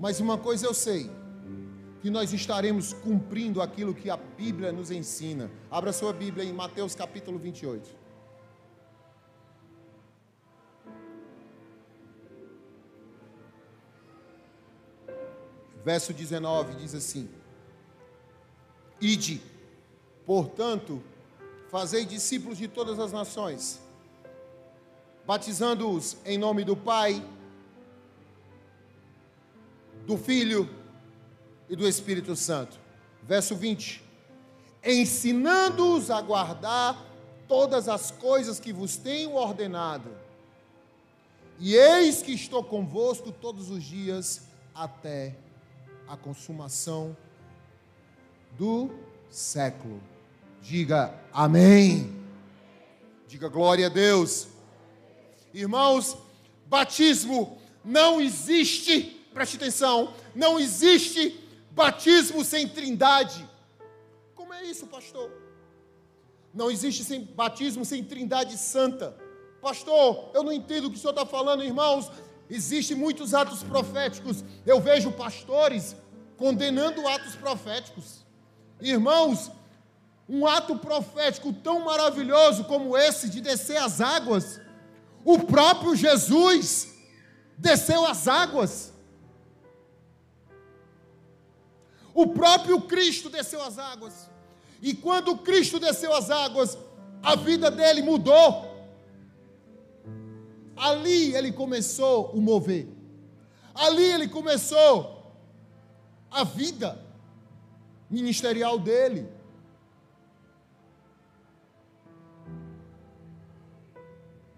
Mas uma coisa eu sei, que nós estaremos cumprindo aquilo que a Bíblia nos ensina. Abra sua Bíblia em Mateus capítulo 28. Verso 19 diz assim: Ide, portanto, fazei discípulos de todas as nações, batizando-os em nome do Pai, do Filho e do Espírito Santo. Verso 20: Ensinando-os a guardar todas as coisas que vos tenho ordenado. E eis que estou convosco todos os dias até a consumação do século. Diga amém. Diga glória a Deus. Irmãos, batismo não existe, preste atenção, não existe batismo sem trindade. Como é isso, pastor? Não existe sem, batismo sem trindade santa. Pastor, eu não entendo o que o senhor está falando, irmãos. Existem muitos atos proféticos. Eu vejo pastores condenando atos proféticos. Irmãos, um ato profético tão maravilhoso como esse de descer as águas, o próprio Jesus desceu as águas. O próprio Cristo desceu as águas. E quando Cristo desceu as águas, a vida dele mudou. Ali ele começou o mover. Ali ele começou a vida ministerial dele.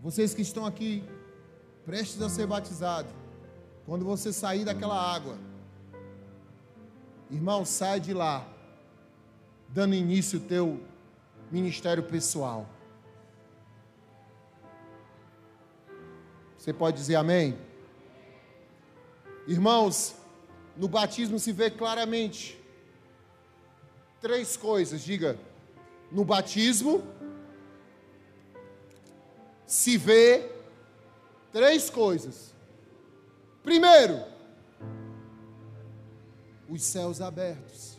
Vocês que estão aqui prestes a ser batizados, quando você sair daquela água, Irmão, sai de lá, dando início ao teu ministério pessoal. Você pode dizer amém? Irmãos, no batismo se vê claramente três coisas. Diga, no batismo se vê três coisas. Primeiro, os céus abertos.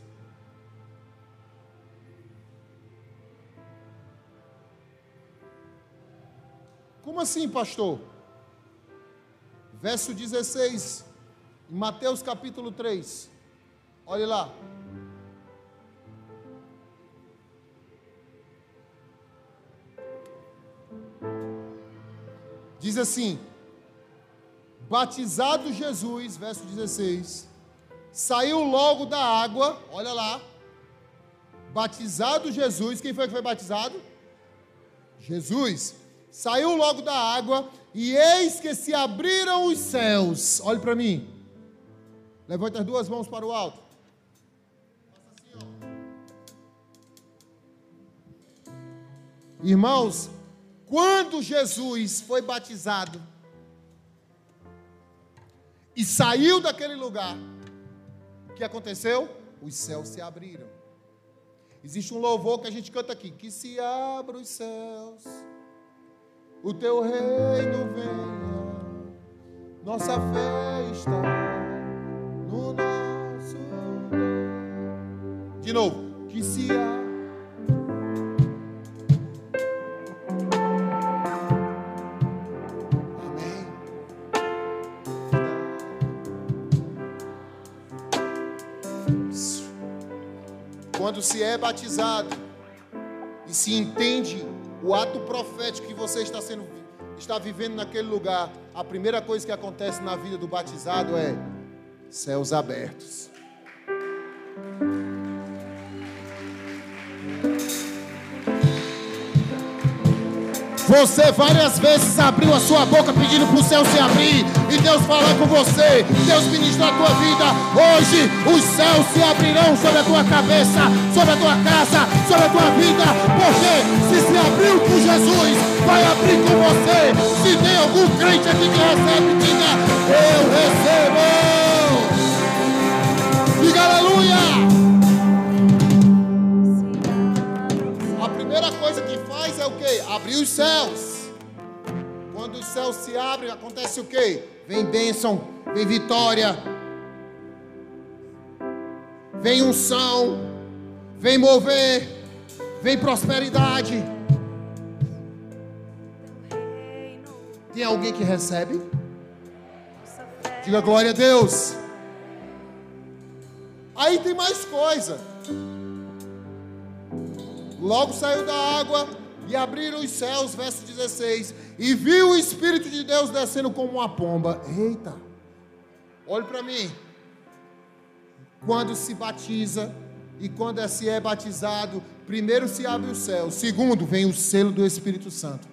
Como assim, pastor? Verso 16, em Mateus capítulo 3. Olhe lá. Diz assim: Batizado Jesus, verso 16, saiu logo da água, olha lá, batizado Jesus, quem foi que foi batizado? Jesus. Saiu logo da água, e eis que se abriram os céus. Olhe para mim. Levante as duas mãos para o alto. Irmãos, quando Jesus foi batizado e saiu daquele lugar, que aconteceu? Os céus se abriram. Existe um louvor que a gente canta aqui: que se abra os céus, o teu reino venha, nossa fé está no nosso. De novo, que se abra. Se é batizado e se entende o ato profético que você está sendo está vivendo naquele lugar, a primeira coisa que acontece na vida do batizado é céus abertos. Você várias vezes abriu a sua boca pedindo para o céu se abrir e Deus falar com você, Deus ministrar a tua vida. Hoje os céus se abrirão sobre a tua cabeça, sobre a tua casa, sobre a tua vida, porque se se abriu com Jesus, vai abrir com você. Se tem algum crente aqui que recebe, diga: Eu recebo. É o que? Abrir os céus. Quando os céus se abrem, acontece o que? Vem bênção, vem vitória. vem unção, vem mover, vem prosperidade. Tem alguém que recebe? Diga glória a Deus. Aí tem mais coisa. Logo saiu da água e abriram os céus, verso 16, e viu o Espírito de Deus descendo como uma pomba. Eita, olhe para mim. Quando se batiza e quando é, se é batizado, primeiro se abre o céu, segundo vem o selo do Espírito Santo.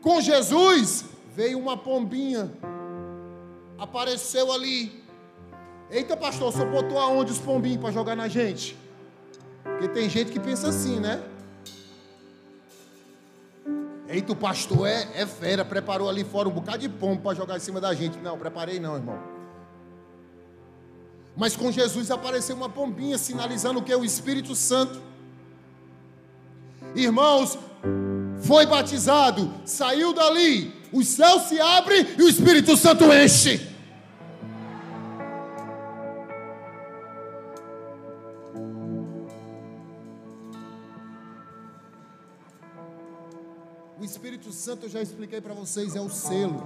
Com Jesus veio uma pombinha, apareceu ali. Eita, pastor, senhor botou aonde os pombinhos para jogar na gente? Porque tem gente que pensa assim, né? Eita, o pastor é, é fera, preparou ali fora um bocado de pombo para jogar em cima da gente. Não, preparei não, irmão. Mas com Jesus apareceu uma pombinha sinalizando que é o Espírito Santo. Irmãos, foi batizado, saiu dali, o céu se abre e o Espírito Santo enche. O Espírito Santo, eu já expliquei para vocês, é o selo.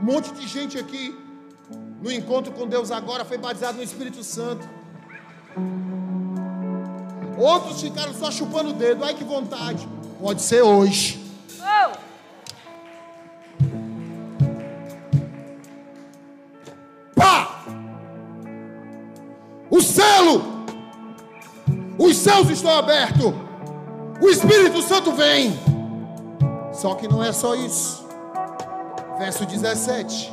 Um monte de gente aqui, no encontro com Deus agora, foi batizado no Espírito Santo. Outros ficaram só chupando o dedo. Ai que vontade. Pode ser hoje. Oh. Pá! O selo os céus estão abertos, o Espírito Santo vem. Só que não é só isso. Verso 17.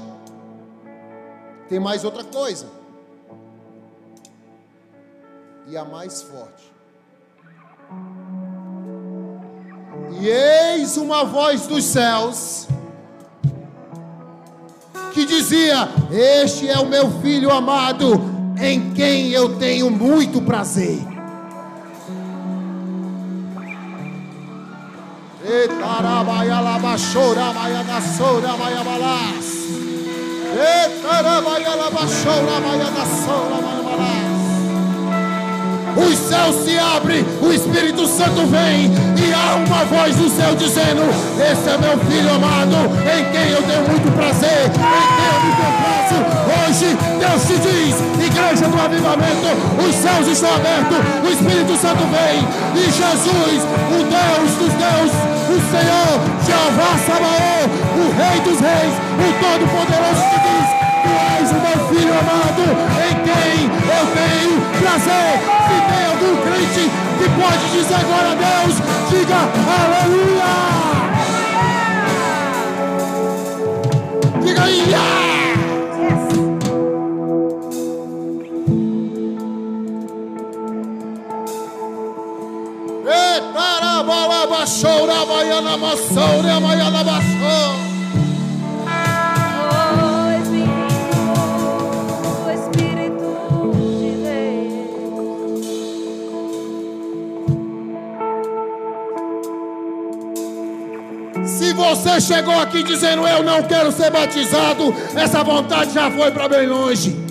Tem mais outra coisa. E a mais forte. E eis uma voz dos céus que dizia: Este é o meu filho amado, em quem eu tenho muito prazer. Os céus se abrem, o Espírito Santo vem e há uma voz do céu dizendo: Esse é meu filho amado, em quem eu tenho muito prazer, em quem eu me. Hoje Deus te diz, igreja do avivamento, os céus estão abertos, o Espírito Santo vem e Jesus, o Deus dos deuses, o Senhor, Jeová Sabaó, o Rei dos Reis, o Todo-Poderoso te diz: Tu és o meu filho amado, em quem eu tenho prazer. Se tem algum crente que pode dizer agora a Deus, diga aleluia! Diga ia! Bashoura, Baiana, Massoura, Baiana, Bassou. Se você chegou aqui dizendo eu não quero ser batizado, essa vontade já foi para bem longe.